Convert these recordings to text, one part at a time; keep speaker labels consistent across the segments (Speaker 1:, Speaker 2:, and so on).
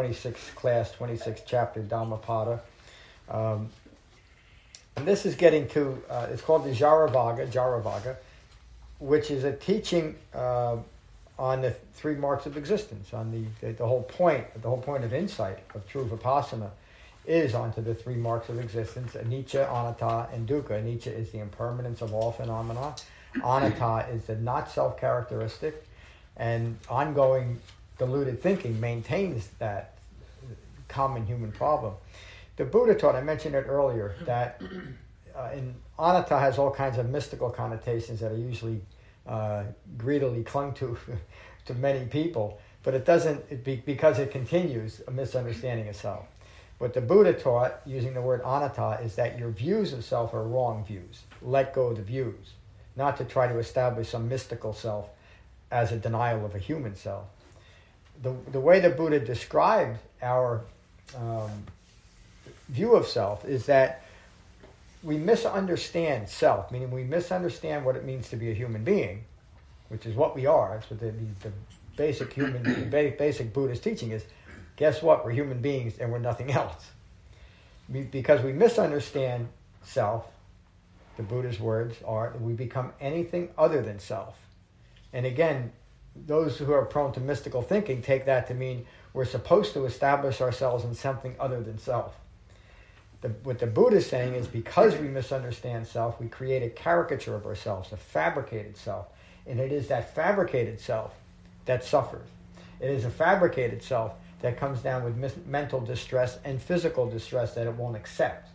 Speaker 1: 26th class, 26th chapter Dhammapada. Um, and this is getting to, uh, it's called the Jaravagga, Jaravagga, which is a teaching uh, on the three marks of existence, on the, the, the, whole point, the whole point of insight of true Vipassana is onto the three marks of existence, anicca, anatta, and dukkha. Anicca is the impermanence of all phenomena. Anatta is the not self-characteristic, and ongoing deluded thinking maintains that common human problem. The Buddha taught, I mentioned it earlier, that uh, in anatta has all kinds of mystical connotations that are usually uh, greedily clung to to many people, but it doesn't, it be, because it continues a misunderstanding of self. What the Buddha taught, using the word anatta, is that your views of self are wrong views. Let go of the views, not to try to establish some mystical self as a denial of a human self. The, the way the Buddha described our um, view of self is that we misunderstand self, meaning we misunderstand what it means to be a human being, which is what we are. That's what the, the, the basic human, the basic Buddhist teaching is guess what? We're human beings and we're nothing else. We, because we misunderstand self, the Buddha's words are we become anything other than self. And again, those who are prone to mystical thinking take that to mean we're supposed to establish ourselves in something other than self. The, what the Buddha is saying is because we misunderstand self, we create a caricature of ourselves, a fabricated self. And it is that fabricated self that suffers. It is a fabricated self that comes down with mis- mental distress and physical distress that it won't accept.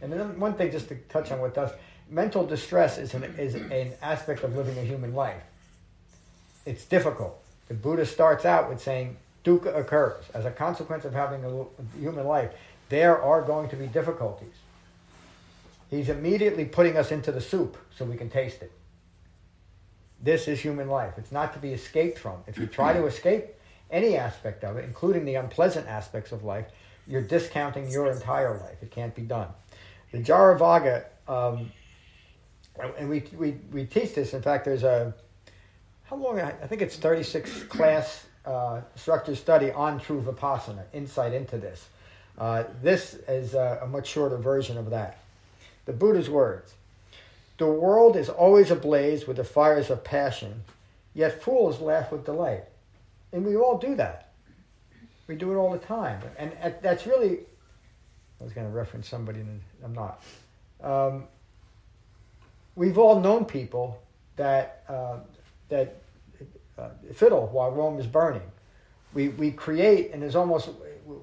Speaker 1: And then one thing, just to touch on what does mental distress is an, is an aspect of living a human life. It's difficult. The Buddha starts out with saying dukkha occurs as a consequence of having a human life. There are going to be difficulties. He's immediately putting us into the soup so we can taste it. This is human life. It's not to be escaped from. If you try to escape, any aspect of it, including the unpleasant aspects of life, you're discounting your entire life. It can't be done. The Jaravagga, um, and we, we, we teach this. In fact, there's a, how long? I think it's 36 class uh, structured study on true Vipassana, insight into this. Uh, this is a, a much shorter version of that. The Buddha's words The world is always ablaze with the fires of passion, yet fools laugh with delight. And we all do that. We do it all the time. And that's really, I was going to reference somebody, and I'm not. Um, we've all known people that, uh, that uh, fiddle while Rome is burning. We, we create, and there's almost,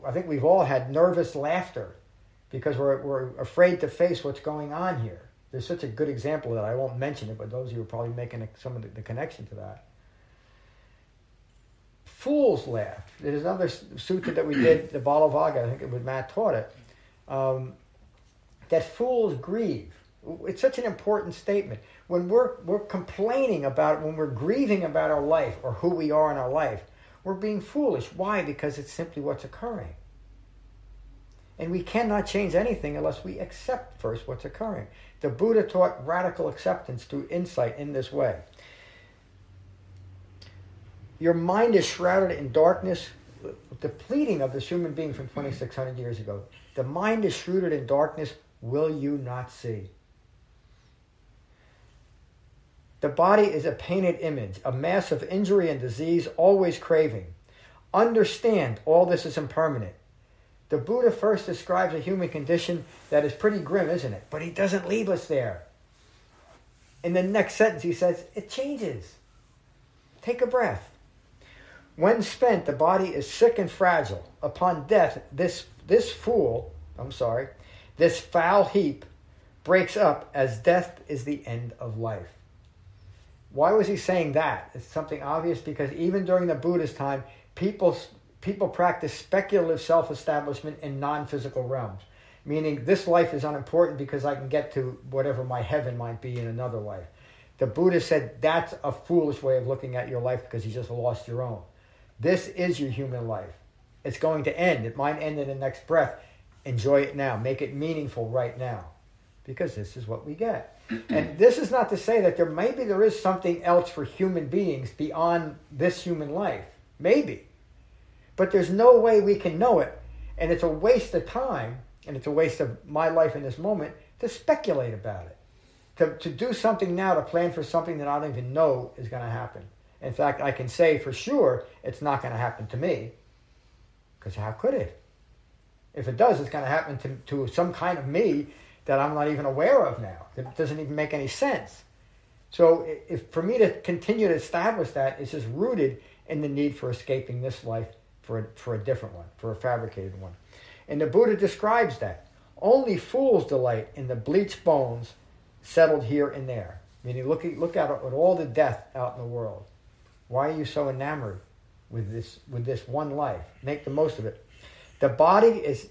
Speaker 1: I think we've all had nervous laughter because we're, we're afraid to face what's going on here. There's such a good example that I won't mention it, but those of you are probably making some of the, the connection to that. Fools laugh. There's another sutra that we did, the Balavagga, I think it was Matt taught it, um, that fools grieve. It's such an important statement. When we're, we're complaining about, when we're grieving about our life or who we are in our life, we're being foolish. Why? Because it's simply what's occurring. And we cannot change anything unless we accept first what's occurring. The Buddha taught radical acceptance through insight in this way. Your mind is shrouded in darkness. The pleading of this human being from 2,600 years ago. The mind is shrouded in darkness. Will you not see? The body is a painted image, a mass of injury and disease, always craving. Understand all this is impermanent. The Buddha first describes a human condition that is pretty grim, isn't it? But he doesn't leave us there. In the next sentence, he says, It changes. Take a breath. When spent, the body is sick and fragile. Upon death, this, this fool, I'm sorry, this foul heap breaks up as death is the end of life. Why was he saying that? It's something obvious because even during the Buddha's time, people people practice speculative self establishment in non physical realms, meaning this life is unimportant because I can get to whatever my heaven might be in another life. The Buddha said that's a foolish way of looking at your life because you just lost your own. This is your human life. It's going to end. It might end in the next breath. Enjoy it now. Make it meaningful right now because this is what we get. And this is not to say that there maybe there is something else for human beings beyond this human life. Maybe. But there's no way we can know it. And it's a waste of time and it's a waste of my life in this moment to speculate about it to, to do something now to plan for something that I don't even know is going to happen. In fact, I can say for sure it's not going to happen to me because how could it? If it does, it's going to happen to, to some kind of me that I'm not even aware of now. It doesn't even make any sense. So, if for me to continue to establish that, it's just rooted in the need for escaping this life for a, for a different one, for a fabricated one. And the Buddha describes that. Only fools delight in the bleached bones settled here and there. Meaning, look at, look at, at all the death out in the world. Why are you so enamored with this, with this one life? Make the most of it. The body is,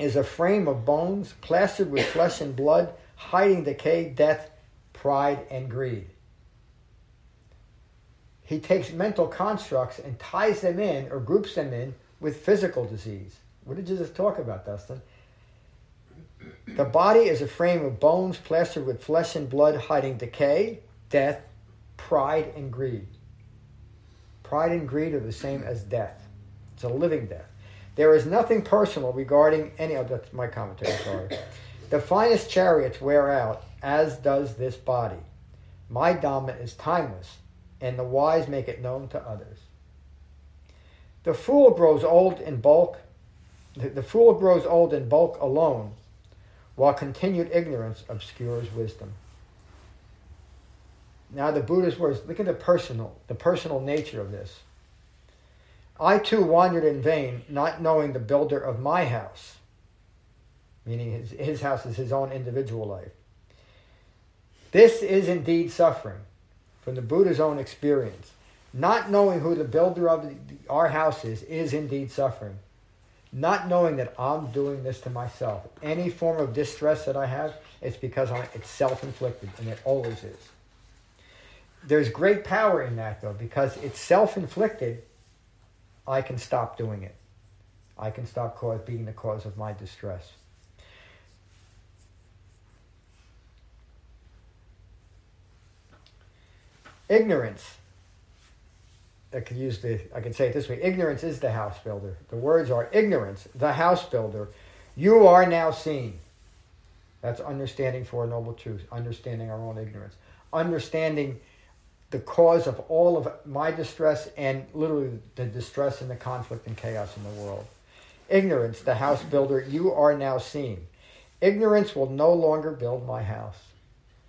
Speaker 1: is a frame of bones plastered with flesh and blood, hiding decay, death, pride, and greed. He takes mental constructs and ties them in or groups them in with physical disease. What did just talk about, Dustin? The body is a frame of bones plastered with flesh and blood, hiding decay, death, pride, and greed. Pride and greed are the same as death. It's a living death. There is nothing personal regarding any of that's my commentary, sorry. The finest chariots wear out, as does this body. My Dhamma is timeless, and the wise make it known to others. The fool grows old in bulk. The, the fool grows old in bulk alone, while continued ignorance obscures wisdom. Now the Buddha's words, look at the personal, the personal nature of this. I too wandered in vain, not knowing the builder of my house, meaning his, his house is his own individual life. This is indeed suffering from the Buddha's own experience. Not knowing who the builder of the, our house is, is indeed suffering not knowing that I'm doing this to myself. Any form of distress that I have, it's because I'm, it's self inflicted, and it always is. There's great power in that, though, because it's self inflicted. I can stop doing it. I can stop cause, being the cause of my distress. Ignorance I could use the I could say it this way: ignorance is the house builder. The words are ignorance, the house builder. You are now seen. That's understanding for a Noble truth. understanding our own ignorance, understanding the cause of all of my distress and literally the distress and the conflict and chaos in the world. Ignorance, the house builder, you are now seen. Ignorance will no longer build my house.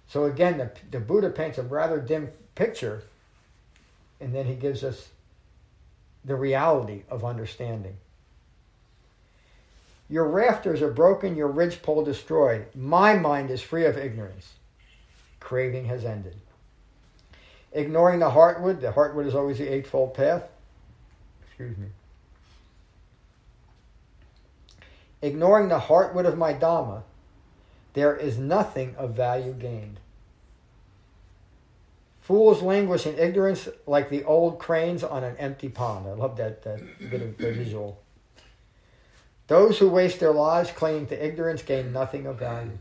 Speaker 1: So again, the, the Buddha paints a rather dim picture and then he gives us the reality of understanding. Your rafters are broken, your ridgepole destroyed. My mind is free of ignorance. Craving has ended. Ignoring the heartwood, the heartwood is always the Eightfold Path. Excuse me. Ignoring the heartwood of my Dhamma, there is nothing of value gained. Fools languish in ignorance like the old cranes on an empty pond. I love that, that bit of visual. Those who waste their lives clinging to ignorance gain nothing of value.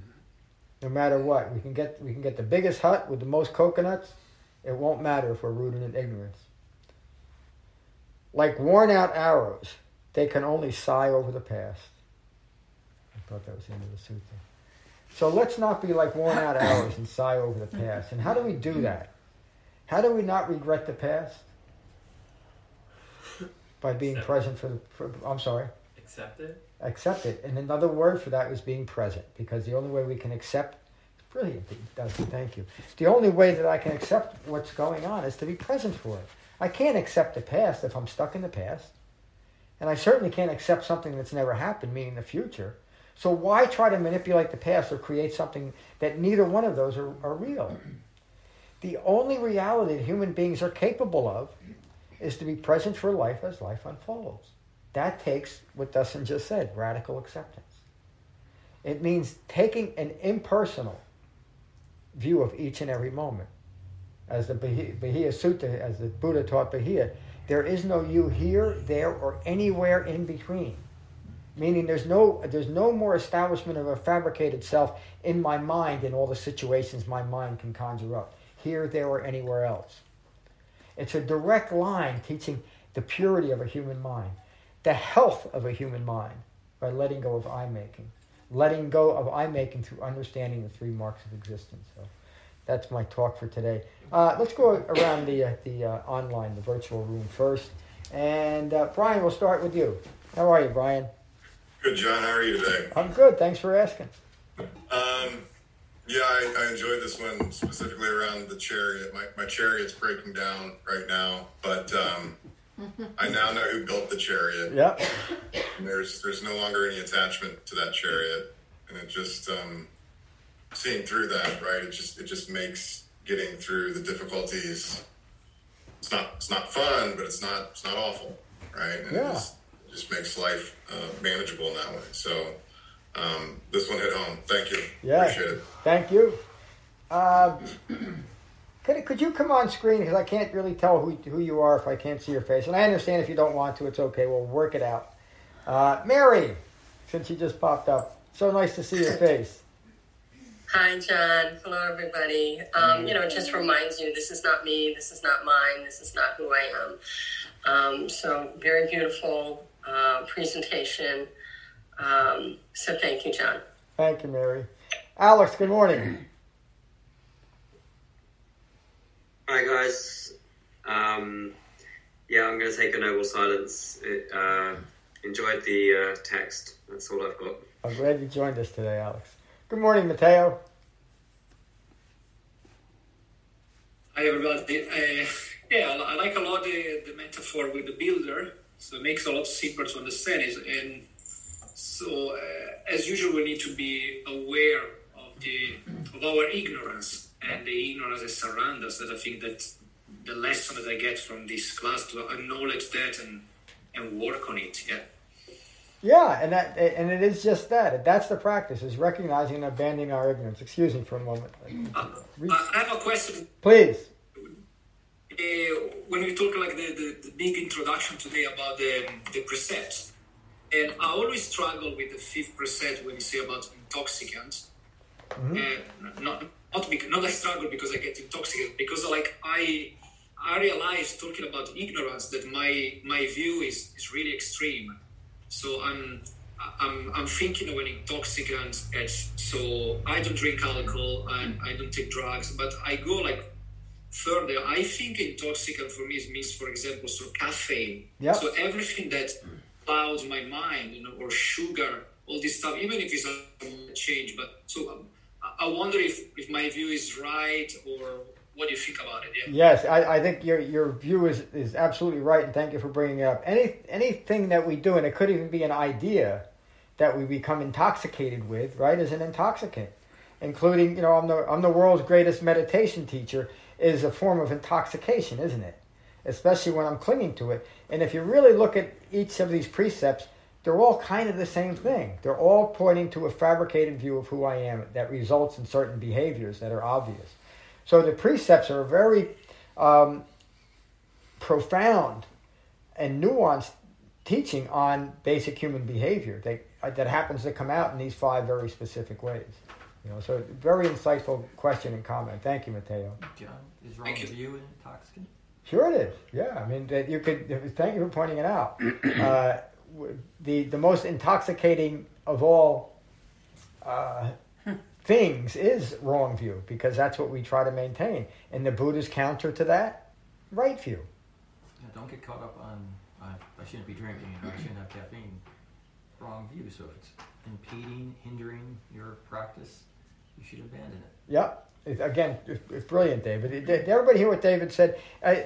Speaker 1: No matter what, we can get we can get the biggest hut with the most coconuts. It won't matter if we're rooted in ignorance. Like worn out arrows, they can only sigh over the past. I thought that was the end of the sutta. So let's not be like worn out arrows and sigh over the past. And how do we do that? How do we not regret the past? By being accept present for the. For, I'm sorry.
Speaker 2: Accept it.
Speaker 1: Accept it, and another word for that is being present, because the only way we can accept. Brilliant, Dustin. Thank you. The only way that I can accept what's going on is to be present for it. I can't accept the past if I'm stuck in the past, and I certainly can't accept something that's never happened, meaning the future. So why try to manipulate the past or create something that neither one of those are, are real? the only reality that human beings are capable of is to be present for life as life unfolds. That takes what Dustin just said radical acceptance. It means taking an impersonal view of each and every moment. As the Bahia Sutta, as the Buddha taught Bahia, there is no you here, there, or anywhere in between. Meaning there's no there's no more establishment of a fabricated self in my mind in all the situations my mind can conjure up. Here, there, or anywhere else. It's a direct line teaching the purity of a human mind, the health of a human mind by letting go of I making, letting go of I making through understanding the three marks of existence. So that's my talk for today. Uh, let's go around the uh, the uh, online, the virtual room first. And uh, Brian, we'll start with you. How are you, Brian?
Speaker 2: Good, John. How are you today?
Speaker 1: I'm good. Thanks for asking.
Speaker 2: Um, yeah, I, I, enjoyed this one specifically around the chariot. My, my chariot's breaking down right now, but um, I now know who built the chariot.
Speaker 1: Yep.
Speaker 2: And there's there's no longer any attachment to that chariot, and it just um, seeing through that, right? It just it just makes getting through the difficulties. It's not it's not fun, but it's not it's not awful, right? And
Speaker 1: yeah.
Speaker 2: it just, it just makes life uh, manageable in that way. So um, this one hit home. Thank you.
Speaker 1: Yeah.
Speaker 2: Appreciate it.
Speaker 1: Thank you. Uh, could, could you come on screen? Because I can't really tell who, who you are if I can't see your face. And I understand if you don't want to, it's okay. We'll work it out. Uh, Mary, since you just popped up, so nice to see your face.
Speaker 3: Hi, John. Hello, everybody. Um, you know, it just reminds you this is not me, this is not mine, this is not who I am. Um, so, very beautiful uh, presentation. Um, so, thank you, John.
Speaker 1: Thank you, Mary. Alex, good morning.
Speaker 4: Hi, guys. Um, yeah, I'm going to take a noble silence. It, uh, enjoyed the uh, text. That's all I've got.
Speaker 1: I'm glad you joined us today, Alex. Good morning, Mateo.
Speaker 5: Hi, everybody. Uh, yeah, I like a lot the, the metaphor with the builder. So it makes a lot simpler to understand it. And so, uh, as usual, we need to be aware of the of our ignorance and the ignorance that surrounds us. That I think that the lesson that I get from this class to acknowledge that and and work on it. Yeah.
Speaker 1: Yeah, and that and it is just that. That's the practice: is recognizing and abandoning our ignorance. Excuse me for a moment.
Speaker 5: Uh, I have a question.
Speaker 1: Please.
Speaker 5: Uh, when we talk like the, the, the, big introduction today about the, the precepts, and I always struggle with the fifth precept when you say about intoxicants. Mm-hmm. Uh, not not because, not I struggle because I get intoxicated because like I I realize talking about ignorance that my my view is is really extreme so I'm I'm, I'm thinking of an intoxicant edge. So I don't drink alcohol and I don't take drugs, but I go like further. I think intoxicant for me is means, for example, so caffeine.
Speaker 1: Yep.
Speaker 5: So everything that clouds my mind, you know, or sugar, all this stuff, even if it's a change. But so I wonder if, if my view is right or what do you think about it? Yeah.
Speaker 1: Yes, I, I think your your view is, is absolutely right, and thank you for bringing it up. Any anything that we do, and it could even be an idea that we become intoxicated with, right, is an intoxicant. Including, you know, I'm the I'm the world's greatest meditation teacher is a form of intoxication, isn't it? Especially when I'm clinging to it. And if you really look at each of these precepts, they're all kind of the same thing. They're all pointing to a fabricated view of who I am that results in certain behaviors that are obvious. So the precepts are very um, profound and nuanced teaching on basic human behavior that, uh, that happens to come out in these five very specific ways. You know, so very insightful question and comment. Thank you, Mateo.
Speaker 6: John, is wrong view an intoxicant?
Speaker 1: Sure, it is. Yeah, I mean that you could. Thank you for pointing it out. Uh, the the most intoxicating of all uh, things is wrong view because that's what we try to maintain. And the Buddha's counter to that, right view.
Speaker 6: Yeah, don't get caught up on uh, I shouldn't be drinking or I shouldn't have caffeine. Wrong view. So if it's impeding, hindering your practice, you should abandon it.
Speaker 1: Yep. It, again, it's brilliant, David. Did everybody hear what David said? Uh,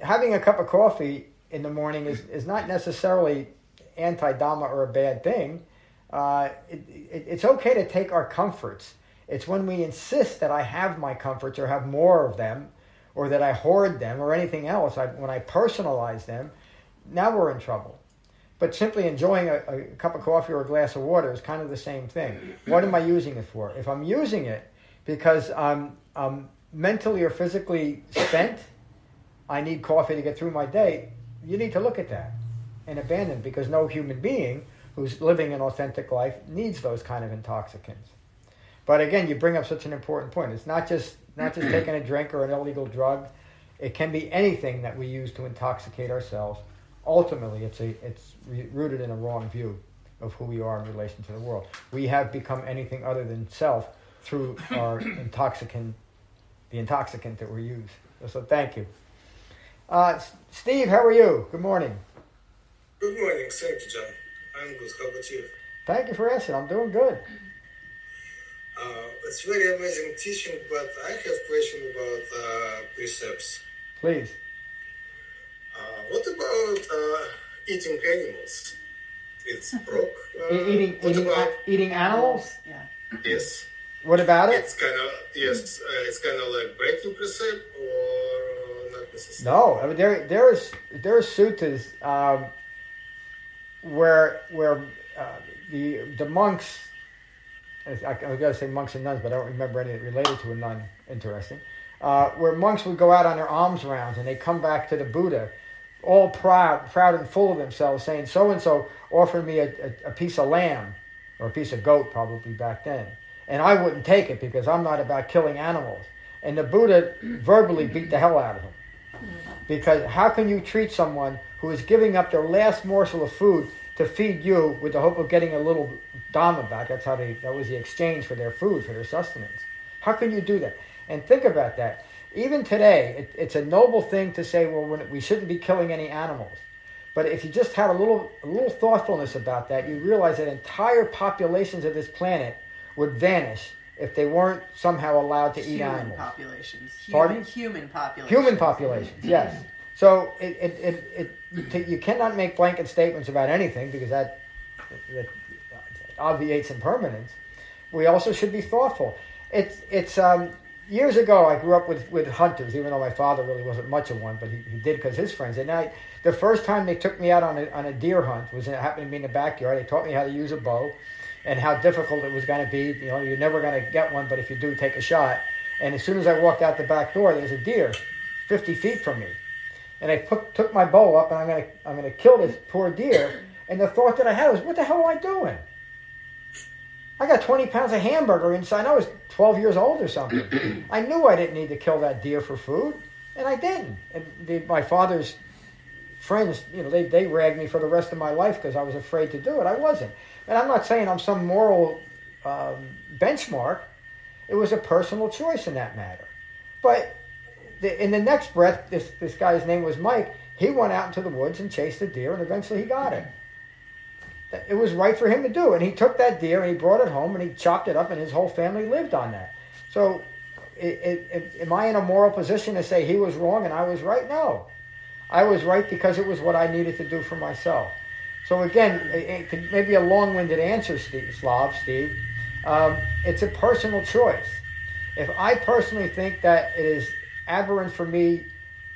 Speaker 1: having a cup of coffee in the morning is, is not necessarily anti Dhamma or a bad thing. Uh, it, it, it's okay to take our comforts it's when we insist that I have my comforts or have more of them or that I hoard them or anything else, I, when I personalize them, now we're in trouble. But simply enjoying a, a cup of coffee or a glass of water is kind of the same thing. What am I using it for? If I'm using it because I'm, I'm mentally or physically spent, I need coffee to get through my day, you need to look at that and abandoned because no human being who's living an authentic life needs those kind of intoxicants. But again, you bring up such an important point. It's not just not just taking a drink or an illegal drug. It can be anything that we use to intoxicate ourselves. Ultimately, it's a it's rooted in a wrong view of who we are in relation to the world. We have become anything other than self through our intoxicant, the intoxicant that we use. So thank you. Uh, Steve, how are you? Good morning.
Speaker 7: Good morning. Thank you, John. I'm good. How about you?
Speaker 1: Thank you for asking. I'm doing good.
Speaker 7: Uh, it's very amazing teaching, but I have question about uh, precepts.
Speaker 1: Please.
Speaker 7: Uh, what about uh, eating animals? It's broke. Uh,
Speaker 1: eating
Speaker 7: what
Speaker 1: eating,
Speaker 7: about,
Speaker 1: eating animals?
Speaker 8: Yeah.
Speaker 7: Yes.
Speaker 1: What about it?
Speaker 7: It's kind of yes. Uh, it's kind of like breaking precept or not necessarily.
Speaker 1: No, I mean, there there is there are suttas um, where where uh, the the monks. I, was going to say monks and nuns, but I don't remember any related to a nun. Interesting. Uh, where monks would go out on their alms rounds and they come back to the Buddha, all proud, proud and full of themselves, saying, "So and so offered me a, a, a piece of lamb, or a piece of goat, probably back then, and I wouldn't take it because I'm not about killing animals." And the Buddha verbally beat the hell out of him. Because how can you treat someone who is giving up their last morsel of food to feed you with the hope of getting a little dhamma back? That's how they, that was the exchange for their food, for their sustenance. How can you do that? And think about that. Even today, it, it's a noble thing to say, well, we shouldn't be killing any animals. But if you just had a little, a little thoughtfulness about that, you realize that entire populations of this planet would vanish if they weren't somehow allowed to eat
Speaker 8: human
Speaker 1: animals.
Speaker 8: populations.
Speaker 1: Pardon?
Speaker 8: Human, human populations.
Speaker 1: Human populations, yes. So it, it, it, it, you cannot make blanket statements about anything because that, that obviates impermanence. We also should be thoughtful. It's, it's um, years ago, I grew up with, with hunters, even though my father really wasn't much of one, but he, he did because his friends. And I, the first time they took me out on a, on a deer hunt was it happened to be in the backyard. They taught me how to use a bow and how difficult it was going to be. You know, you're never going to get one, but if you do, take a shot. And as soon as I walked out the back door, there's a deer 50 feet from me. And I put, took my bow up and I'm going to I'm going to kill this poor deer. And the thought that I had was, what the hell am I doing? I got 20 pounds of hamburger inside. I was 12 years old or something. I knew I didn't need to kill that deer for food, and I didn't. And the, my father's friends, you know, they, they ragged me for the rest of my life because I was afraid to do it. I wasn't. And I'm not saying I'm some moral um, benchmark. It was a personal choice in that matter. But the, in the next breath, this, this guy's name was Mike. He went out into the woods and chased the deer, and eventually he got it. It was right for him to do. And he took that deer and he brought it home and he chopped it up, and his whole family lived on that. So, it, it, it, am I in a moral position to say he was wrong and I was right? No. I was right because it was what I needed to do for myself. So again, it, it maybe a long-winded answer, Steve, Slav, Steve. Um, it's a personal choice. If I personally think that it is aberrant for me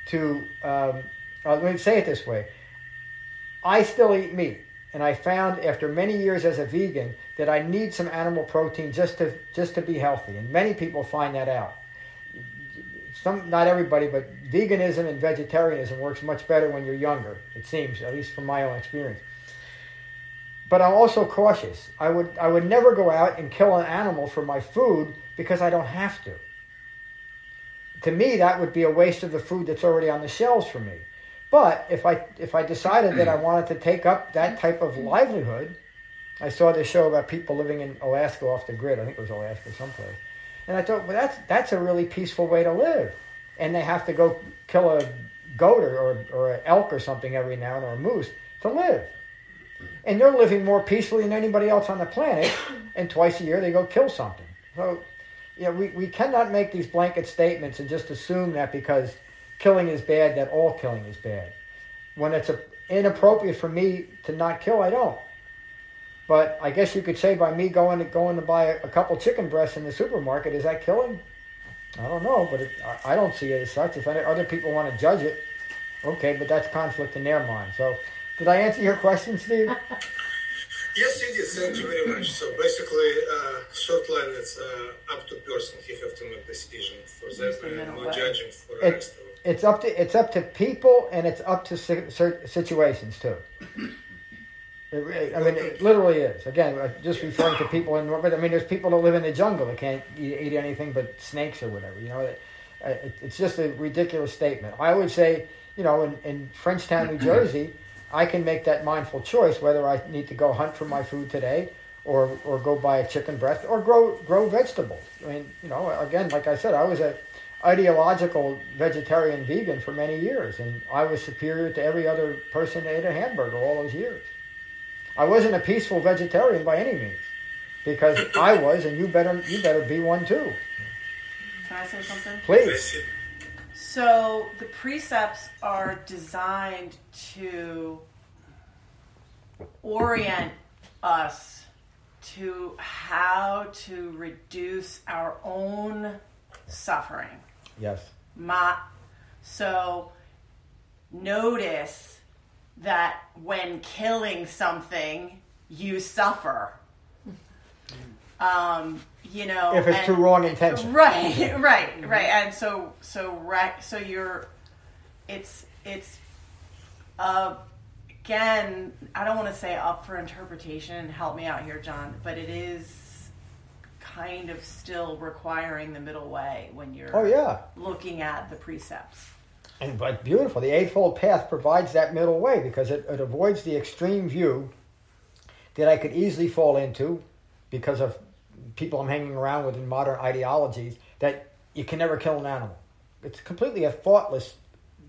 Speaker 1: to, um, uh, let me say it this way: I still eat meat, and I found after many years as a vegan that I need some animal protein just to just to be healthy, and many people find that out. Some, not everybody, but veganism and vegetarianism works much better when you're younger. It seems, at least from my own experience but I'm also cautious. I would I would never go out and kill an animal for my food because I don't have to. To me, that would be a waste of the food that's already on the shelves for me. But if I if I decided that I mm. wanted to take up that type of livelihood, I saw this show about people living in Alaska off the grid. I think it was Alaska someplace, and I thought, well, that's that's a really peaceful way to live. And they have to go kill a goat or or, or an elk or something every now and then, or a moose to live and they're living more peacefully than anybody else on the planet. And twice a year they go kill something. So, you know, we, we cannot make these blanket statements and just assume that because killing is bad, that all killing is bad. When it's a, inappropriate for me to not kill, I don't. But I guess you could say by me going to going to buy a, a couple chicken breasts in the supermarket, is that killing? I don't know, but it, I, I don't see it as such. If any, other people want to judge it, okay, but that's conflict in their mind. So, did I answer your question, Steve?
Speaker 7: Yes, you did. Thank you very much. So basically, uh, short line, it's uh, up to person. He have to make decision for
Speaker 8: Use the
Speaker 7: them, and no judging for
Speaker 1: It-
Speaker 7: rest of it.
Speaker 1: It's up to it's up to people, and it's up to si- situations too. It I mean, it literally is. Again, uh, just referring to people in. But I mean, there's people that live in the jungle that can't eat, eat anything but snakes or whatever. You know, it, uh, it, it's just a ridiculous statement. I would say, you know, in, in Frenchtown, New Jersey, I can make that mindful choice whether I need to go hunt for my food today, or or go buy a chicken breast, or grow grow vegetables. I mean, you know, again, like I said, I was a ideological vegetarian vegan for many years, and I was superior to every other person that ate a hamburger all those years. I wasn't a peaceful vegetarian by any means, because I was, and you better you better be one too.
Speaker 8: Can I say something?
Speaker 7: I
Speaker 1: Please.
Speaker 8: So the precepts are designed to orient us to how to reduce our own suffering.
Speaker 1: Yes.
Speaker 8: My, so notice that when killing something, you suffer. Um, you know,
Speaker 1: If it's
Speaker 8: and-
Speaker 1: through wrong intention.
Speaker 8: Right, right, right. And so, so right, so you're, it's, it's, uh, again, I don't want to say up for interpretation. Help me out here, John, but it is kind of still requiring the middle way when you're
Speaker 1: Oh yeah.
Speaker 8: looking at the precepts.
Speaker 1: And but beautiful. The Eightfold Path provides that middle way because it, it avoids the extreme view that I could easily fall into because of people I'm hanging around with in modern ideologies that you can never kill an animal. It's completely a thoughtless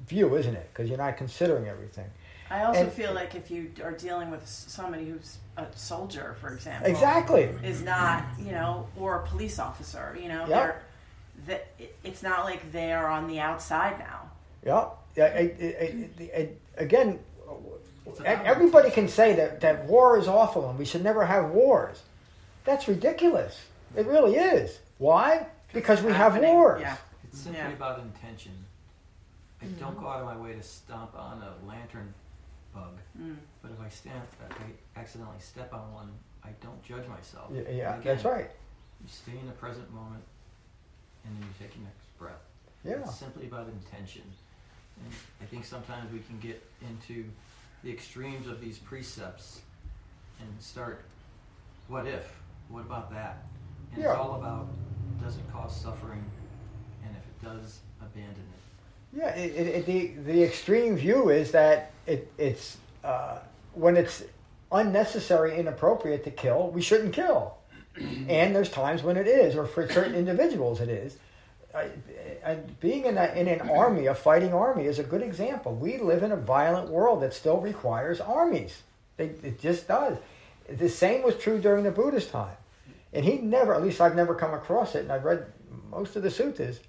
Speaker 1: view, isn't it? Because you're not considering everything.
Speaker 8: I also
Speaker 1: And-
Speaker 8: feel like if you are dealing with somebody who's a soldier, for example,
Speaker 1: Exactly.
Speaker 8: is not, you know, or a police officer, you know,
Speaker 1: Yep.
Speaker 8: that it's not like they are on the outside now.
Speaker 1: Yeah. Yeah. Again, everybody can say that, that war is awful and we should never have wars. That's ridiculous. It really is. Why? Because we have
Speaker 8: Happening,
Speaker 1: wars.
Speaker 8: Yeah.
Speaker 6: It's simply
Speaker 8: Yeah.
Speaker 6: about intention. I don't go out of my way to stomp on a lantern bug,
Speaker 8: Mm.
Speaker 6: but if I stamp, if I accidentally step on one, I don't judge myself.
Speaker 1: Yeah, yeah,
Speaker 6: And again,
Speaker 1: that's right.
Speaker 6: You stay in the present moment, and then you take your next breath.
Speaker 1: Yeah.
Speaker 6: It's simply about intention. And I think sometimes we can get into the extremes of these precepts and start, what if? What about that? And
Speaker 1: Yeah.
Speaker 6: it's all about does it cause suffering? And if it does, abandon it.
Speaker 1: Yeah, it, it, it, the the extreme view is that it, it's uh, when it's unnecessary, inappropriate to kill, we shouldn't kill. and there's times when it is, or for certain individuals it is. Uh, and being in, a, in an army, a fighting army, is a good example. We live in a violent world that still requires armies. They, it just does. The same was true during the Buddhist time. And he never, at least I've never come across it, and I've read most of the suttas,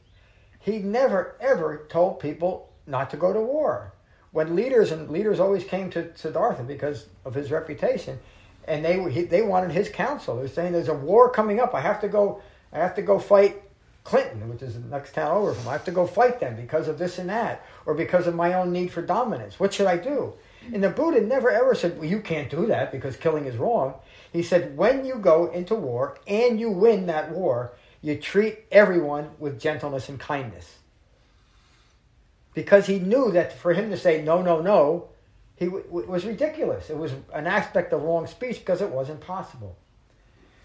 Speaker 1: he never ever told people not to go to war. When leaders and leaders always came to Siddhartha because of his reputation, and they he, they wanted his counsel. They're saying there's a war coming up. I have to go. I have to go fight Clinton, which is the next town over from. I have to go fight them because of this and that, or because of my own need for dominance. What should I do? And the Buddha never ever said, "Well, you can't do that because killing is wrong." He said, "When you go into war and you win that war, you treat everyone with gentleness and kindness." Because he knew that for him to say no, no, no, he w- w- was ridiculous. It was an aspect of wrong speech because it wasn't possible.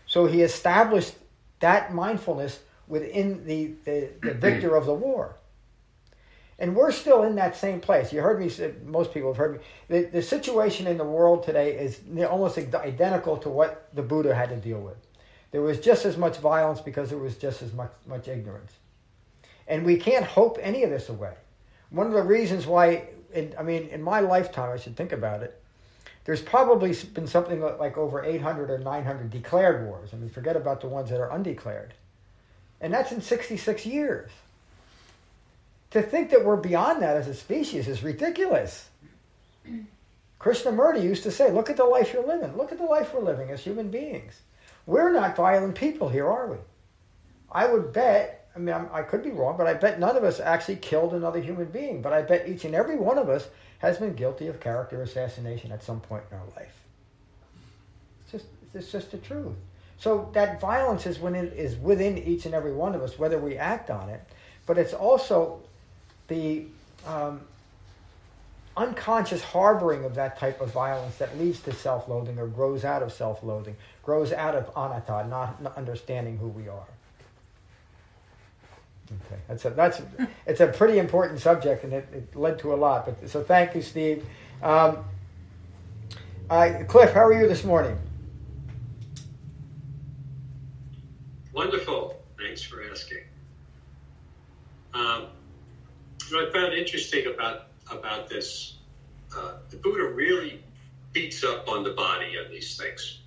Speaker 1: So he established that mindfulness within the, the, the victor of the war. And we're still in that same place. You heard me say, most people have heard me. The, the situation in the world today is almost identical to what the Buddha had to deal with. There was just as much violence because there was just as much, much ignorance. And we can't hope any of this away. One of the reasons why, I mean, in my lifetime, I should think about it, there's probably been something like over 800 or 900 declared wars. I mean, forget about the ones that are undeclared. And that's in 66 years. To think that we're beyond that as a species is ridiculous. Krishnamurti used to say, look at the life you're living. Look at the life we're living as human beings. We're not violent people here, are we? I would bet, I mean, i could be wrong, but I bet none of us actually killed another human being. But I bet each and every one of us has been guilty of character assassination at some point in our life. It's just, it's just the truth. So that violence is when it is within each and every one of us, whether we act on it. But it's also the um, unconscious harboring of that type of violence that leads to self-loathing or grows out of self-loathing, grows out of anatta, not, not understanding who we are. Okay, that's a that's it's a pretty important subject, and it, it led to a lot. But so thank you, Steve. Um, uh, Cliff, how are you this morning?
Speaker 9: Wonderful. Thanks for asking. Um, what I found interesting about about this, uh, the Buddha really beats up on the body of these things.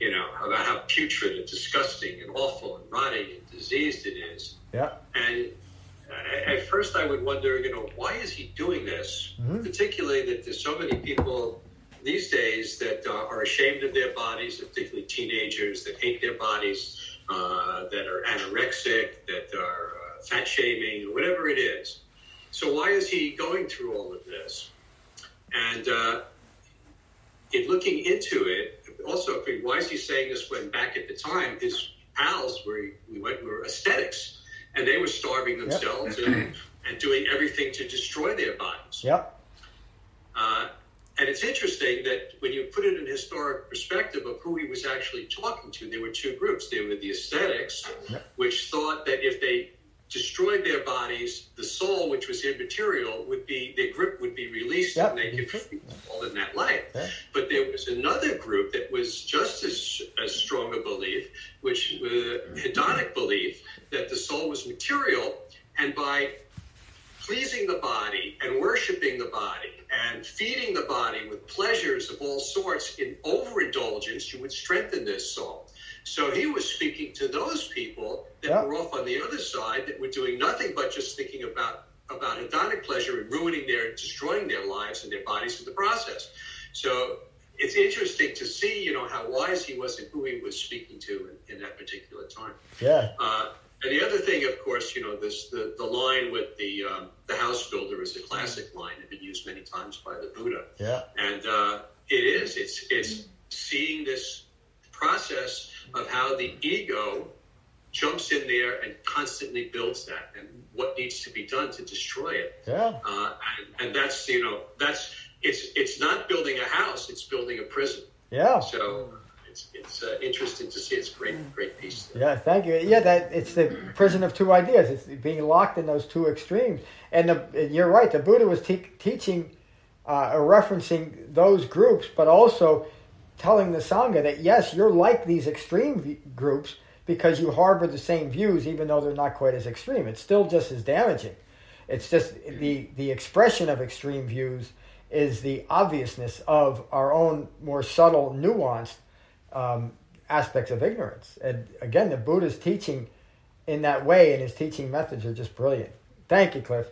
Speaker 9: You know about how putrid and disgusting and awful and rotting and diseased it is.
Speaker 1: Yeah.
Speaker 9: And at first, I would wonder, you know, why is he doing this? Mm-hmm. Particularly that there's so many people these days that uh, are ashamed of their bodies, particularly teenagers that hate their bodies, uh, that are anorexic, that are uh, fat shaming, whatever it is. So why is he going through all of this? And uh, in looking into it, also, why is he saying this when back at the time his pals were we went were ascetics, and they were starving themselves yep. and, and doing everything to destroy their bodies.
Speaker 1: Yep.
Speaker 9: Uh, and it's interesting that when you put it in historic perspective of who he was actually talking to, there were two groups. There were the ascetics, yep. which thought that if they destroyed their bodies, the soul, which was immaterial, would be their grip would be released yep. and they could fall in that life. But there was another group that was just as, as strong a belief, which was a hedonic belief that the soul was material, and by pleasing the body and worshiping the body and feeding the body with pleasures of all sorts in overindulgence, you would strengthen this soul. So he was speaking to those people that were off on the other side that were doing nothing but just thinking about about hedonic pleasure and ruining their, destroying their lives and their bodies in the process. So it's interesting to see, you know, how wise he was and who he was speaking to in, in that particular time.
Speaker 1: Yeah.
Speaker 9: Uh, and the other thing, of course, you know, this the, the line with the um, the house builder is a classic line. It's been used many times by the Buddha.
Speaker 1: Yeah.
Speaker 9: And uh, it is. It's it's seeing this process of how the ego jumps in there and constantly builds that and what needs to be done to destroy it.
Speaker 1: Yeah.
Speaker 9: Uh, and, and that's you know that's it's it's not building a house; it's building a prison.
Speaker 1: Yeah.
Speaker 9: So it's it's uh, interesting to see. It's great great piece.
Speaker 1: There. Yeah, thank you. Yeah, that it's the prison of two ideas. It's being locked in those two extremes. And the, you're right. The Buddha was te- teaching uh, or referencing those groups, but also telling the sangha that yes, you're like these extreme v- groups because you harbor the same views, even though they're not quite as extreme. It's still just as damaging. It's just the the expression of extreme views is the obviousness of our own more subtle, nuanced um, aspects of ignorance. And again, the Buddha's teaching in that way and his teaching methods are just brilliant. Thank you, Cliff.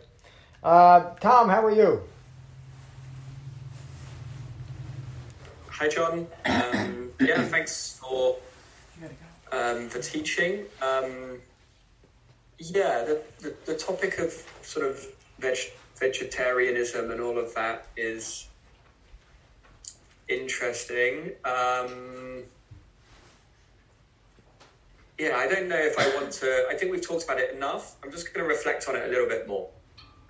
Speaker 1: Uh, Tom, how are you?
Speaker 10: Hi, John. Um, yeah, thanks for um, for teaching. Um, yeah, the, the, the topic of sort of veg- vegetarianism and all of that is interesting. Um, yeah, I don't know if I want to. I think we've talked about it enough. I'm just going to reflect on it a little bit more,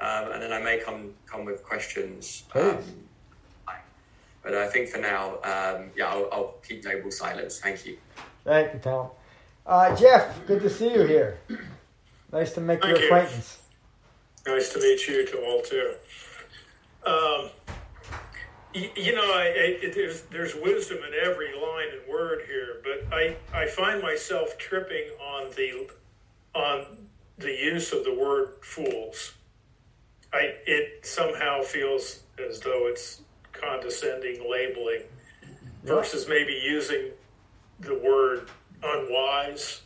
Speaker 10: um, and then I may come come with questions. Um, but I think for now, um, yeah, I'll, I'll, keep noble silence. Thank you.
Speaker 1: Thank you, Tom. Uh, Jeff, good to see you here. Nice to make
Speaker 7: Thank
Speaker 1: your acquaintance.
Speaker 7: Nice to meet you to all too. Um, you, you know, I, I, there's there's wisdom in every line and word here, but I, I find myself tripping on the on the use of the word fools. I it somehow feels as though it's condescending labeling versus maybe using the word unwise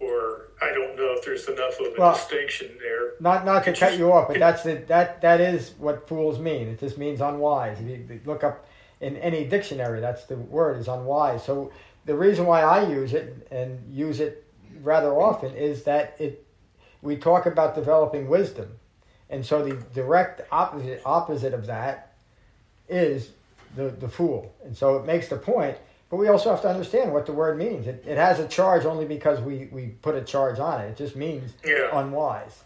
Speaker 7: or I don't know if there's enough of a well, distinction there.
Speaker 1: Not not to cut just, you off, but that's the, that that is what fools mean. It just means unwise. If you look up in any dictionary, that's the word is unwise. So the reason why I use it and use it rather often is that it we talk about developing wisdom, and so the direct opposite opposite of that is the the fool, and so it makes the point. But we also have to understand what the word means. It, it has a charge only because we, we put a charge on it. It just means
Speaker 7: Yeah.
Speaker 1: unwise,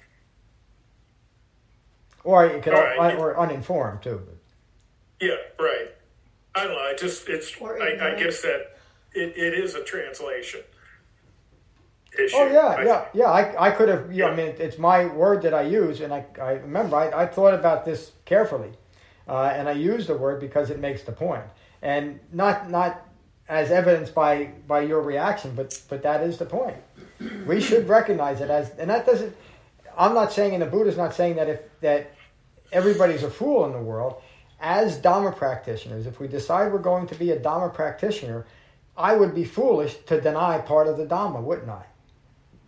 Speaker 1: or it could
Speaker 7: All right.
Speaker 1: or uninformed too.
Speaker 7: Yeah, right. I don't know. I just it's. I, I guess that it, it is a translation issue.
Speaker 1: Oh yeah,
Speaker 7: I-
Speaker 1: yeah, yeah. I, I could have. Yeah, I mean, it's my word that I use, and I, I remember I, I thought about this carefully, uh, and I use the word because it makes the point, and not not as evidenced by by your reaction, but but that is the point. We should recognize it as, and that doesn't. I'm not saying, and the Buddha's not saying that if that everybody's a fool in the world. As Dharma practitioners, if we decide we're going to be a Dharma practitioner, I would be foolish to deny part of the Dharma, wouldn't I?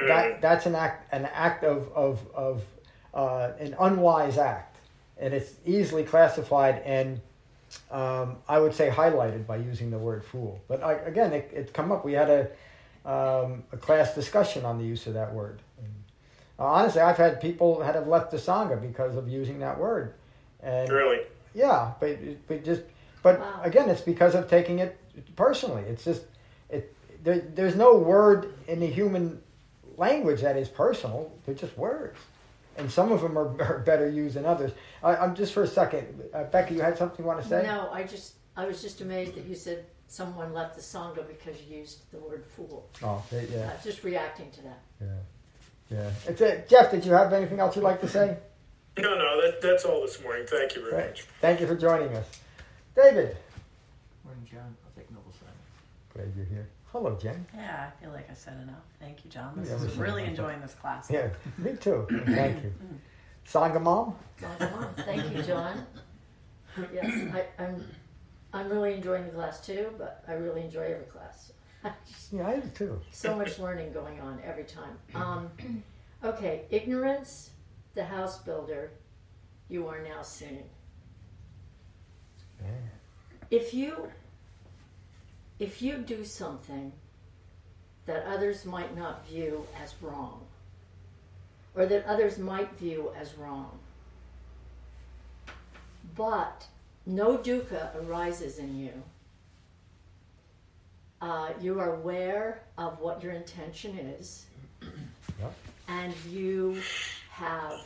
Speaker 1: that that's an act an act of of of uh, an unwise act, and it's easily classified and um, I would say highlighted by using the word fool. But I, again, it, it's come up. We had a um, a class discussion on the use of that word. And, uh, honestly, I've had people that have left the sangha because of using that word. And
Speaker 7: Really?
Speaker 1: yeah, but but just but
Speaker 11: Wow.
Speaker 1: again, it's because of taking it personally. It's just it. There, there's no word in the human language that is personal. They're just words, and some of them are, are better used than others. I, I'm just for a second, uh, Becky. You had something you want to say?
Speaker 11: No, I just I was just amazed that you said someone left the sangha because you used the word fool.
Speaker 1: Oh, yeah,
Speaker 11: I
Speaker 1: yeah,
Speaker 11: was just reacting to that.
Speaker 1: yeah. yeah. It's, uh, Jeff, did you have anything else you'd like to say?
Speaker 7: No, no. That that's all this morning. Thank you very
Speaker 1: Great.
Speaker 7: much.
Speaker 1: Thank you for joining us, David.
Speaker 6: Morning, John. I'll take noble silence.
Speaker 1: Glad you're here. Hello, Jen.
Speaker 8: Yeah, I feel like I said enough. Thank you, John. This
Speaker 1: Yeah,
Speaker 8: is really enjoying this class.
Speaker 1: Yeah, me too. Thank you. Sangha mom.
Speaker 11: Sangha Mom. Thank you, John. Yes, I, I'm I'm really enjoying the class too, but I really enjoy every class.
Speaker 1: Yeah, I do too.
Speaker 11: so much learning going on every time. Um, okay, ignorance, the house builder, you are now seeing.
Speaker 1: Yeah.
Speaker 11: If you if you do something that others might not view as wrong, or that others might view as wrong, but no dukkha arises in you, uh, you are aware of what your intention is,
Speaker 1: Yep.
Speaker 11: and you have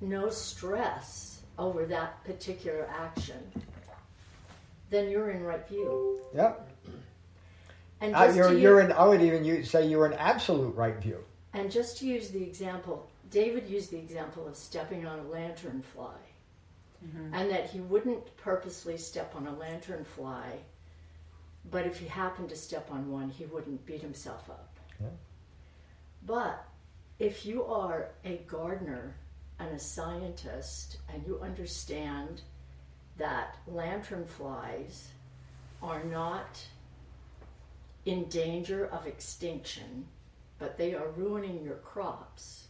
Speaker 11: no stress over that particular action, then you're in right view.
Speaker 1: Yep.
Speaker 11: And
Speaker 1: Uh, you're,
Speaker 11: to,
Speaker 1: you're
Speaker 11: u-
Speaker 1: in, I would even use, say you're in absolute right view.
Speaker 11: and just to use the example, David used the example of stepping on a lantern fly, and that he wouldn't purposely step on a lantern fly, but if he happened to step on one, he wouldn't beat himself up.
Speaker 1: Yeah.
Speaker 11: But if you are a gardener and a scientist and you understand that lantern flies are not in danger of extinction, but they are ruining your crops,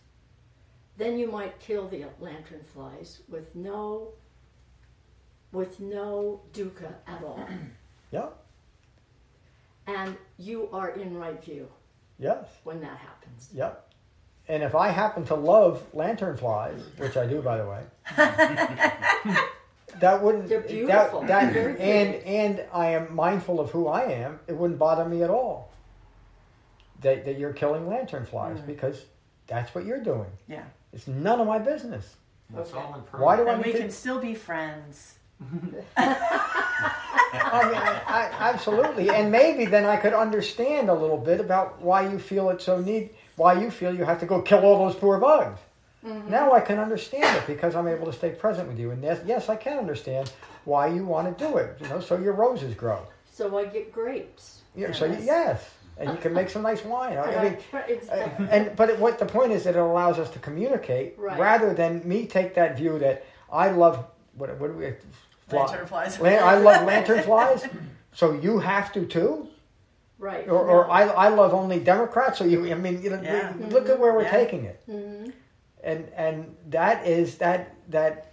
Speaker 11: then you might kill the lantern flies with no with no dukkha at all.
Speaker 1: yeah.
Speaker 11: And you are in right view
Speaker 1: Yes.
Speaker 11: when that happens.
Speaker 1: Yep. And if I happen to love lantern flies, which I do, by the way, that wouldn't.
Speaker 11: They're beautiful.
Speaker 1: That, that,
Speaker 11: Very
Speaker 1: and and I am mindful of who I am. It wouldn't bother me at all. That that you're killing lantern flies mm. because that's what you're doing.
Speaker 8: Yeah.
Speaker 1: It's none of my business.
Speaker 6: That's
Speaker 11: Okay.
Speaker 6: all in
Speaker 1: Why do I
Speaker 8: And
Speaker 1: need
Speaker 8: we
Speaker 1: to?
Speaker 8: can still be friends.
Speaker 1: I mean, I, I, absolutely, and maybe then I could understand a little bit about why you feel it so need, why you feel you have to go kill all those poor bugs. Now I can understand it because I'm able to stay present with you, and yes, yes, I can understand why you want to do it. You know, so your roses grow.
Speaker 11: So I get grapes.
Speaker 1: Yeah, so you,
Speaker 11: Yes.
Speaker 1: yes, and you can make some nice wine. I mean,
Speaker 11: It's-
Speaker 1: uh, and but it, what the point is that it allows us to communicate
Speaker 11: Right.
Speaker 1: rather than me take that view that I love what what do we
Speaker 8: Lantern flies.
Speaker 1: Lan- I love lantern flies, so you have to too.
Speaker 11: right.
Speaker 1: Or, or
Speaker 11: no.
Speaker 1: I, I love only Democrats. So you, I mean, you know,
Speaker 8: Yeah.
Speaker 1: look at where we're
Speaker 8: Yeah.
Speaker 1: taking it,
Speaker 11: Mhm.
Speaker 1: And and that is that that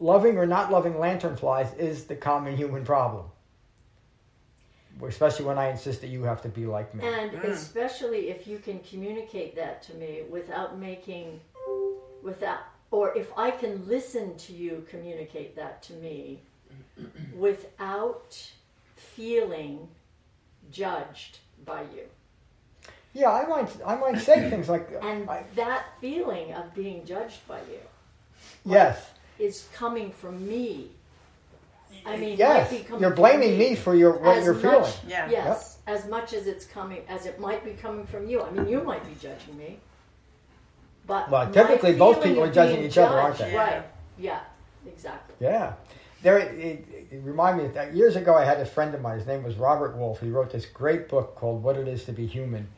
Speaker 1: loving or not loving lantern flies is the common human problem. especially when I insist that you have to be like me.
Speaker 11: And mm. especially if you can communicate that to me without making, without, or if I can listen to you communicate that to me without feeling judged by you.
Speaker 1: Yeah, I might I might say things like
Speaker 11: And
Speaker 1: I,
Speaker 11: that feeling of being judged by you
Speaker 1: yes,
Speaker 11: is coming from me. I mean,
Speaker 1: yes.
Speaker 11: might be coming
Speaker 1: You're blaming me for your what you're
Speaker 11: much-
Speaker 1: feeling.
Speaker 8: Yeah.
Speaker 11: Yes, as much as it's coming, as it might be coming from you. I mean, you might be judging me, but
Speaker 1: Well,
Speaker 11: my
Speaker 1: typically both people are judging
Speaker 11: being
Speaker 1: each other, aren't
Speaker 11: judged-
Speaker 1: they?
Speaker 11: Right. Yeah. Exactly.
Speaker 1: Yeah. There, it, it, it reminded me of that years ago I had a friend of mine. His name was Robert Wolf. He wrote this great book called "What It Is to Be Human."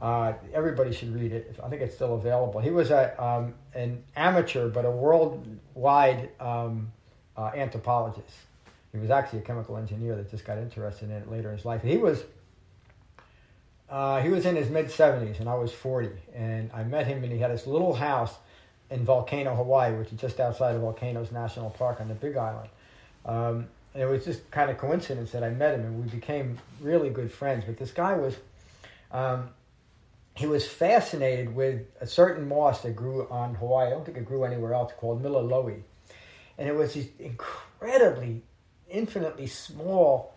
Speaker 1: Uh, everybody should read it. I think it's still available. He was a um, an amateur, but a worldwide um, uh, anthropologist. He was actually a chemical engineer that just got interested in it later in his life. He was uh, he was in his mid seventies, and I was forty. And I met him, and he had this little house in Volcano, Hawaii, which is just outside of Volcanoes National Park on the Big Island. Um, and it was just kind of coincidence that I met him, and we became really good friends. But this guy was, um, he was fascinated with a certain moss that grew on Hawaii. I don't think it grew anywhere else, called Mililoi. And it was these incredibly, infinitely small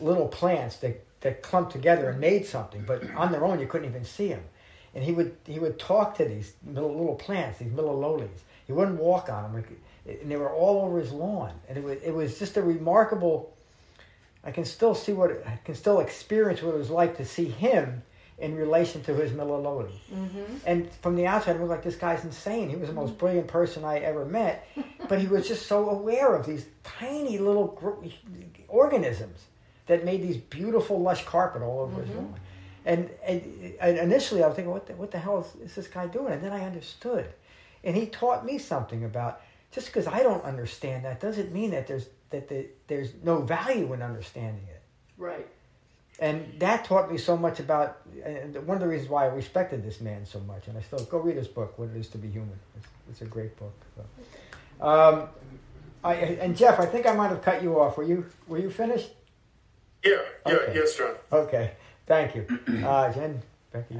Speaker 1: little plants that, that clumped together and made something, but on their own you couldn't even see them. And he would he would talk to these little, plants, these millolos. He wouldn't walk on them, and they were all over his lawn. And it was it was just a remarkable. I can still see what I can still experience what it was like to see him in relation to his milliloli.
Speaker 11: Mm-hmm.
Speaker 1: And from the outside, it looked like this guy's insane. He was the most brilliant person I ever met, but he was just so aware of these tiny little gr- organisms that made these beautiful, lush carpet all over his lawn. And, and, and initially, I was thinking, what the, what the hell is, is this guy doing? And then I understood, and he taught me something about just because I don't understand that doesn't mean that there's that the, there's no value in understanding it
Speaker 11: Right.
Speaker 1: And that taught me so much about and one of the reasons why I respected this man so much. And I still go read his book, "What It Is to Be Human." It's, it's a great book. So. Um, I, and Jeff, I think I might have cut you off. Were you Were you finished?
Speaker 7: Yeah, yeah,
Speaker 1: Okay.
Speaker 7: yes, John.
Speaker 1: Okay, thank you, uh, Jen, Becky,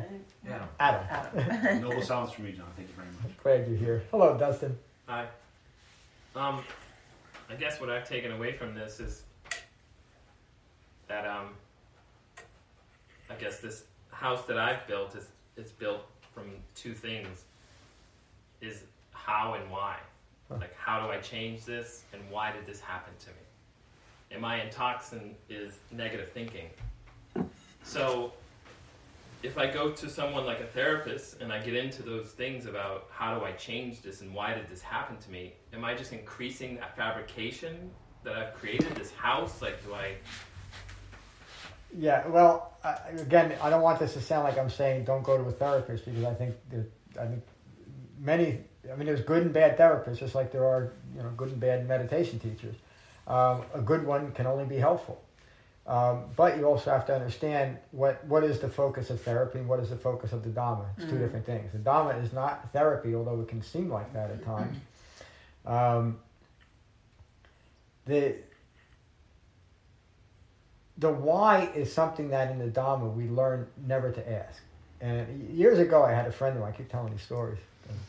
Speaker 6: Yeah.
Speaker 1: Adam.
Speaker 8: Adam.
Speaker 12: Noble silence for me, John. Thank you very much.
Speaker 1: Glad you're here. Hello, Dustin.
Speaker 13: Hi. Um, I guess what I've taken away from this is that um, I guess this house that I've built is is built from two things: is how and why. Like, how do I change this, and why did this happen to me? And my intoxin is negative thinking. So if I go to someone like a therapist and I get into those things about how do I change this and why did this happen to me, am I just increasing that fabrication that I've created, this house? Like, do I.
Speaker 1: Yeah, well, I, again, I don't want this to sound like I'm saying don't go to a therapist because I think there, I think many. I mean, there's good and bad therapists, just like there are you know good and bad meditation teachers. Um, a good one can only be helpful, um, but you also have to understand what what is the focus of therapy and what is the focus of the Dhamma. It's two
Speaker 14: Mhm.
Speaker 1: different things. The Dhamma is not therapy, although it can seem like that at times. Um, the the why is something that in the Dhamma we learn never to ask. And years ago, I had a friend of mine. I keep telling these stories.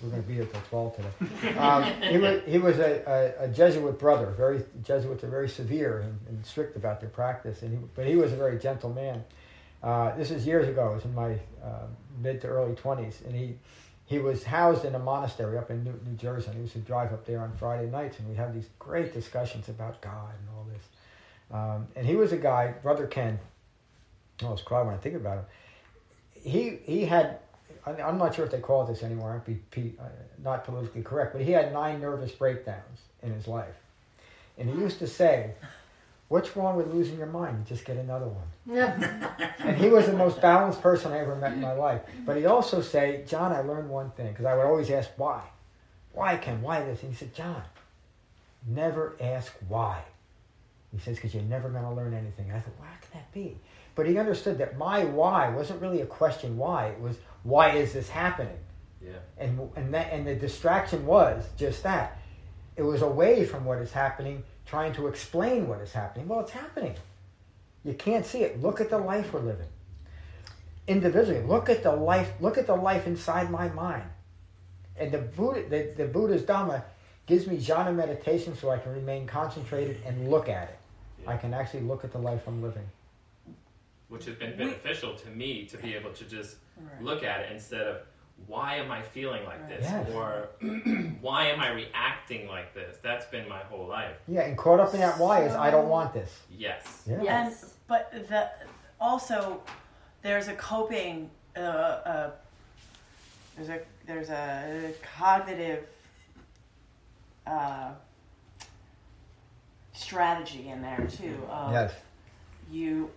Speaker 1: We're going to be here till twelve today. Um, he was he was a, a, a Jesuit brother. Very Jesuits are very severe and, and strict about their practice. And he, but he was a very gentle man. Uh, this is years ago. I was in my uh, mid to early twenties, and he he was housed in a monastery up in New, New Jersey. And he used to drive up there on Friday nights, and we'd have these great discussions about God and all this. Um, and he was a guy, Brother Ken. I almost cry when I think about him. He he had. I'm not sure if they call it this anymore. Uh, not politically correct, but he had nine nervous breakdowns in his life, and he used to say, "What's wrong with losing your mind? Just get another one." and he was the most balanced person I ever met in my life. But he'd also say, John, I learned one thing, because I would always ask why. Why, Ken? Why this? And he said, John, never ask why. He says, because you're never going to learn anything. I thought, why can that be? But he understood that my why wasn't really a question why. It was, why is this happening?
Speaker 13: Yeah.
Speaker 1: And, and, that, and the distraction was just that. It was away from what is happening, trying to explain what is happening. Well, it's happening. You can't see it. Look at the life we're living. Individually, look at the life. Look at the life inside my mind. And the Buddha, the, the Buddha's Dhamma, gives me jhana meditation so I can remain concentrated and look at it. I can actually look at the life I'm living.
Speaker 13: Which has been beneficial to me to be able to just look at it instead of why am I feeling like this
Speaker 1: Yes.
Speaker 13: or why am I reacting like this? That's been my whole life.
Speaker 1: Yeah, and caught up in that why is I don't want this.
Speaker 13: Yes.
Speaker 1: Yeah.
Speaker 8: And but the also there's a coping uh, uh, there's a there's a cognitive uh, strategy in there too. Of
Speaker 1: Yes.
Speaker 8: You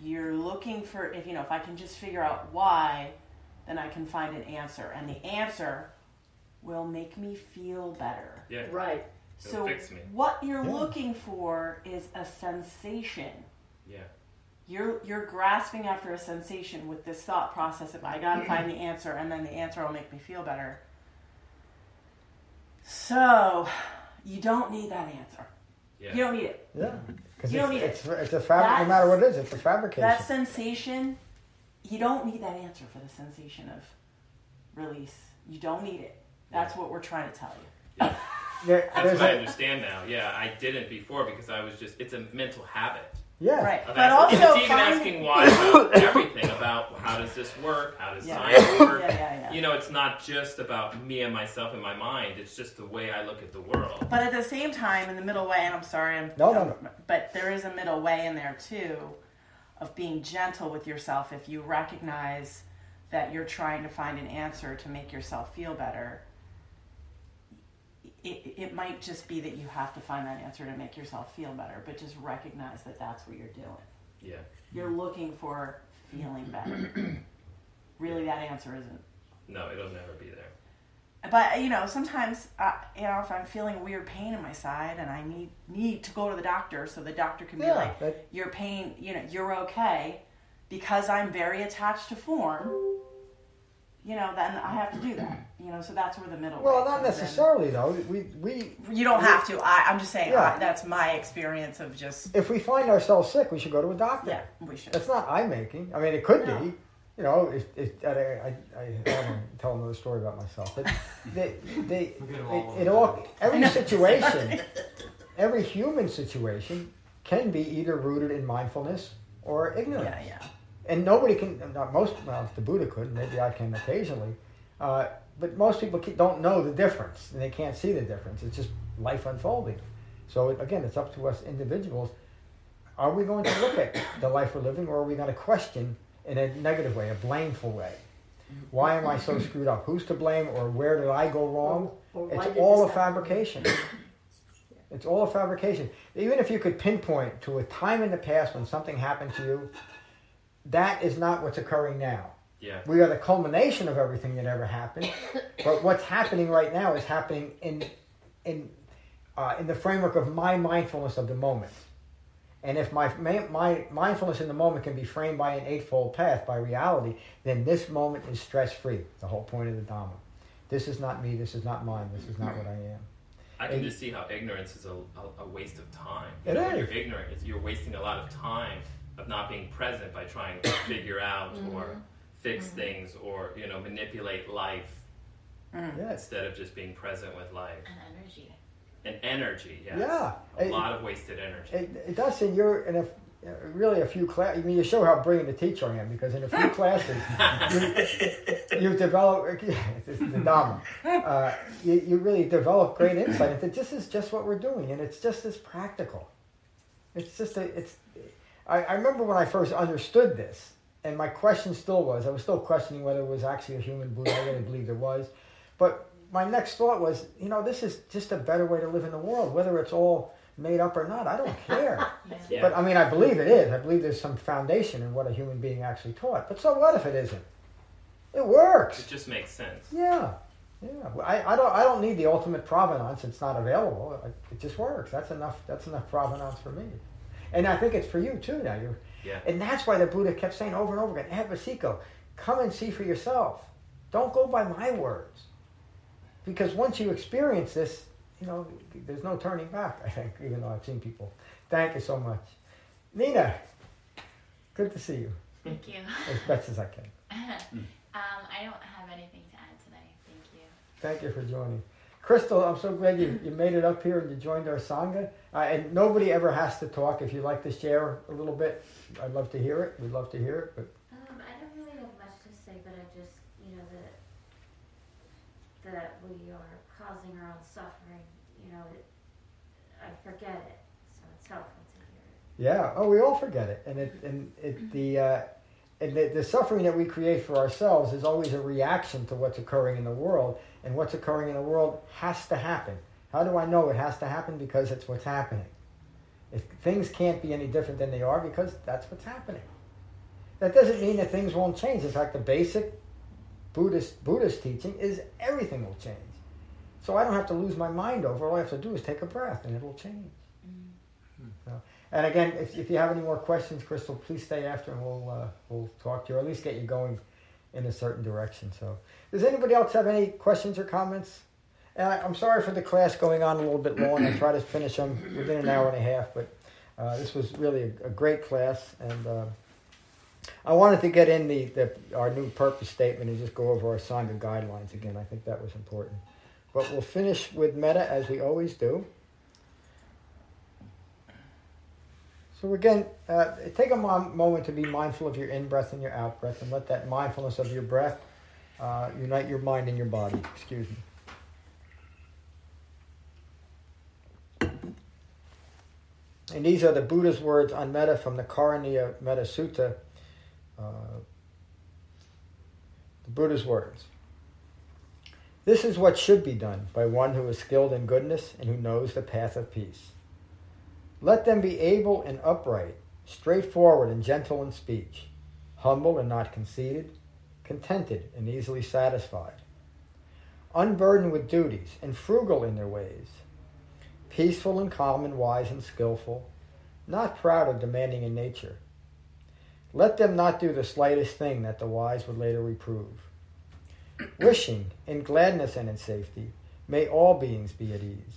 Speaker 8: you're looking for if you know if I can just figure out why, then I can find an answer, and the answer will make me feel better.
Speaker 13: Yeah.
Speaker 11: Right.
Speaker 13: It'll
Speaker 8: So
Speaker 13: fix me.
Speaker 8: what you're
Speaker 13: Yeah.
Speaker 8: looking for is a sensation.
Speaker 13: Yeah.
Speaker 8: You're you're grasping after a sensation with this thought process of I gotta find the answer and then the answer will make me feel better. So you don't need that answer.
Speaker 13: Yeah.
Speaker 8: You don't need it.
Speaker 1: Yeah. Because
Speaker 8: You don't need
Speaker 1: it's,
Speaker 8: it.
Speaker 1: it's a fabric, no matter what it is, it's a fabrication.
Speaker 8: That sensation, you don't need that answer for the sensation of release. You don't need it. That's what we're trying to tell you.
Speaker 1: There-
Speaker 13: That's what I
Speaker 1: a-
Speaker 13: understand now. Yeah, I didn't before because I was just, it's a mental habit.
Speaker 1: Yeah.
Speaker 8: Right.
Speaker 13: Of
Speaker 8: But
Speaker 13: asking-
Speaker 8: also
Speaker 13: it's even
Speaker 8: find-
Speaker 13: asking why about everything about how does this work? How does
Speaker 8: Yeah.
Speaker 13: science work?
Speaker 8: Yeah, yeah, yeah.
Speaker 13: You know, it's not just about me and myself and my mind. It's just the way I look at the world.
Speaker 8: But at the same time, in the middle way, and I'm sorry, I'm,
Speaker 1: No, no, no.
Speaker 8: but there is a middle way in there too, of being gentle with yourself. If you recognize that you're trying to find an answer to make yourself feel better, it, it might just be that you have to find that answer to make yourself feel better. But just recognize that that's what you're doing.
Speaker 13: Yeah.
Speaker 8: You're looking for feeling better. really, that answer isn't
Speaker 13: No, it'll never be there.
Speaker 8: but you know sometimes uh, you know if i'm feeling weird pain in my side and i need need to go to the doctor so the doctor can be like
Speaker 1: that-
Speaker 8: your pain you know you're okay because i'm very attached to form you know then i have to do that you know so that's where the middle
Speaker 1: Well, not
Speaker 8: comes in.
Speaker 1: necessarily though. We we
Speaker 8: you don't have to I, i'm just saying
Speaker 1: Yeah.
Speaker 8: I, that's my experience of just
Speaker 1: if we find ourselves sick, we should go to a doctor.
Speaker 8: yeah we should
Speaker 1: That's not I making. I mean, it could
Speaker 8: No.
Speaker 1: be. You know, if, if I, I, I, I don't tell another story about myself. But they, they,
Speaker 6: We'll
Speaker 1: it,
Speaker 6: all
Speaker 1: it
Speaker 6: over
Speaker 1: all every situation, every human situation can be either rooted in mindfulness or ignorance.
Speaker 8: yeah yeah
Speaker 1: And nobody can, not most, well, the Buddha could, maybe I can occasionally, uh, but most people don't know the difference and they can't see the difference. It's just life unfolding. So it, again, it's up to us individuals. Are we going to look at the life we're living or are we going to question in a negative way, a blameful way? Why am I so screwed up? Who's to blame or where did I go wrong?
Speaker 11: Or
Speaker 1: It's all a fabrication. It's all a fabrication. Even if you could pinpoint to a time in the past when something happened to you, that is not what's occurring now.
Speaker 13: Yeah.
Speaker 1: We are the culmination of everything that ever happened. but what's happening right now is happening in in uh, in the framework of my mindfulness of the moment. And if my, ma- my mindfulness in the moment can be framed by an eightfold path, by reality, then this moment is stress free. The whole point of the Dhamma. This is not me. This is not mine. This is not what I am.
Speaker 13: I can
Speaker 1: And-
Speaker 13: just see how ignorance is a, a, a waste of time.
Speaker 1: It
Speaker 13: you know, When
Speaker 1: is.
Speaker 13: you're ignorant, you're wasting a lot of time of not being present by trying to figure out mm-hmm. or fix mm-hmm. things or you know manipulate life mm.
Speaker 1: Yeah.
Speaker 13: instead of just being present with life
Speaker 11: And energy.
Speaker 13: and energy. Yes.
Speaker 1: Yeah.
Speaker 13: a
Speaker 1: It-
Speaker 13: lot of wasted energy.
Speaker 1: It, it does. And you're in a uh, really a few class. I mean, you show how brilliant the teacher I am because in a few classes you, you've developed it's the Dhamma. Uh, you, you really develop great insight into this is just what we're doing, and it's just as practical. It's just a, it's. I, I remember when I first understood this, and my question still was I was still questioning whether it was actually a human Buddha. I really believed it was, but my next thought was, you know, this is just a better way to live in the world, whether it's all made up or not. I don't care.
Speaker 13: Yeah.
Speaker 1: But I mean, I believe it is. I believe there's some foundation in what a human being actually taught. But so what if it isn't? It works.
Speaker 13: It just makes sense.
Speaker 1: Yeah, yeah. I, I don't I don't need the ultimate provenance. It's not available. It, it just works. That's enough. That's enough provenance for me. And I think it's for you too. Now you're.
Speaker 13: Yeah.
Speaker 1: And that's why the Buddha kept saying over and over again, Ehipassiko, come and see for yourself. Don't go by my words. Because once you experience this, you know, there's no turning back, I think, even though I've seen people. Thank you so much. Nina, Good to see you.
Speaker 14: Thank you.
Speaker 1: As best as I can.
Speaker 14: um, I don't have anything to add today. Thank you.
Speaker 1: Thank you for joining. Crystal, I'm so glad you, you made it up here and you joined our Sangha. Uh, and nobody ever has to talk. If you'd like to share a little bit, I'd love to hear it. We'd love to hear it. But
Speaker 15: Um, I don't really have much to say, but I just, you know, that that we are causing our own suffering. You know, it, I forget it, so it's helpful to hear it.
Speaker 1: yeah, oh, we all forget it. And it and it the uh, and the, the suffering that we create for ourselves is always a reaction to what's occurring in the world. And what's occurring in the world has to happen. How do I know it has to happen? Because it's what's happening. If things can't be any different than they are because that's what's happening. That doesn't mean that things won't change. It's like the basic Buddhist Buddhist teaching is everything will change. So I don't have to lose my mind over. All I have to do is take a breath, and it will change. So, and again, if, if you have any more questions, Crystal, please stay after, and we'll uh, we'll talk to you, or at least get you going in a certain direction. So, does anybody else have any questions or comments? And I, I'm sorry for the class going on a little bit long. I try to finish them within an hour and a half, but uh, this was really a, a great class, and uh, I wanted to get in the, the our new purpose statement and just go over our Sangha guidelines again. I think that was important. But we'll finish with metta as we always do. So again, uh, take a moment to be mindful of your in breath and your out breath, and let that mindfulness of your breath uh, unite your mind and your body. Excuse me. And these are the Buddha's words on metta from the Karaniya Metta Sutta. Uh, the Buddha's words. This is what should be done by one who is skilled in goodness and who knows the path of peace. Let them be able and upright, straightforward and gentle in speech, humble and not conceited, contented and easily satisfied, unburdened with duties and frugal in their ways, peaceful and calm and wise and skillful, not proud or demanding in nature. Let them not do the slightest thing that the wise would later reprove. Wishing in gladness and in safety, may all beings be at ease.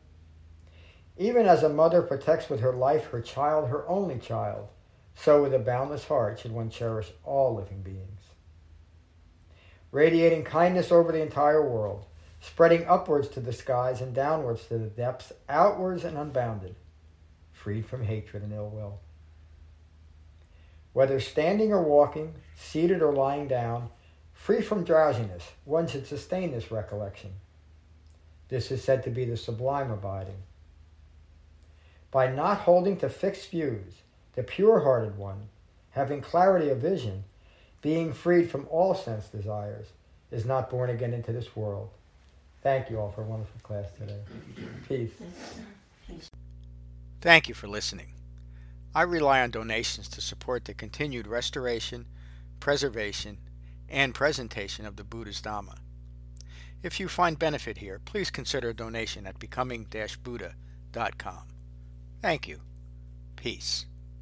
Speaker 1: Even as a mother protects with her life her child, her only child, so with a boundless heart should one cherish all living beings. Radiating kindness over the entire world, spreading upwards to the skies and downwards to the depths, outwards and unbounded, freed from hatred and ill will. Whether standing or walking, seated or lying down, free from drowsiness, one should sustain this recollection. This is said to be the sublime abiding. By not holding to fixed views, the pure hearted one, having clarity of vision, being freed from all sense desires, is not born again into this world. Thank you all for a wonderful class today. Peace.
Speaker 16: Thank you for listening. I rely on donations to support the continued restoration, preservation, and presentation of the Buddha's Dhamma. If you find benefit here, please consider a donation at becoming-buddha.com. Thank you. Peace.